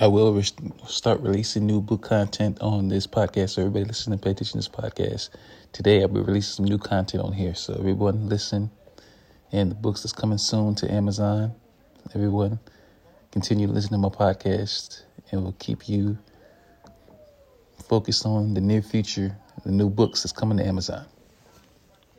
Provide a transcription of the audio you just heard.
I will re- start releasing new book content on this podcast. So everybody listen and pay attention to this podcast. Today I'll be releasing some new content on here. So everyone listen. And the books that's coming soon to Amazon. Everyone continue to listen to my podcast and we'll keep you focused on the near future, the new books that's coming to Amazon.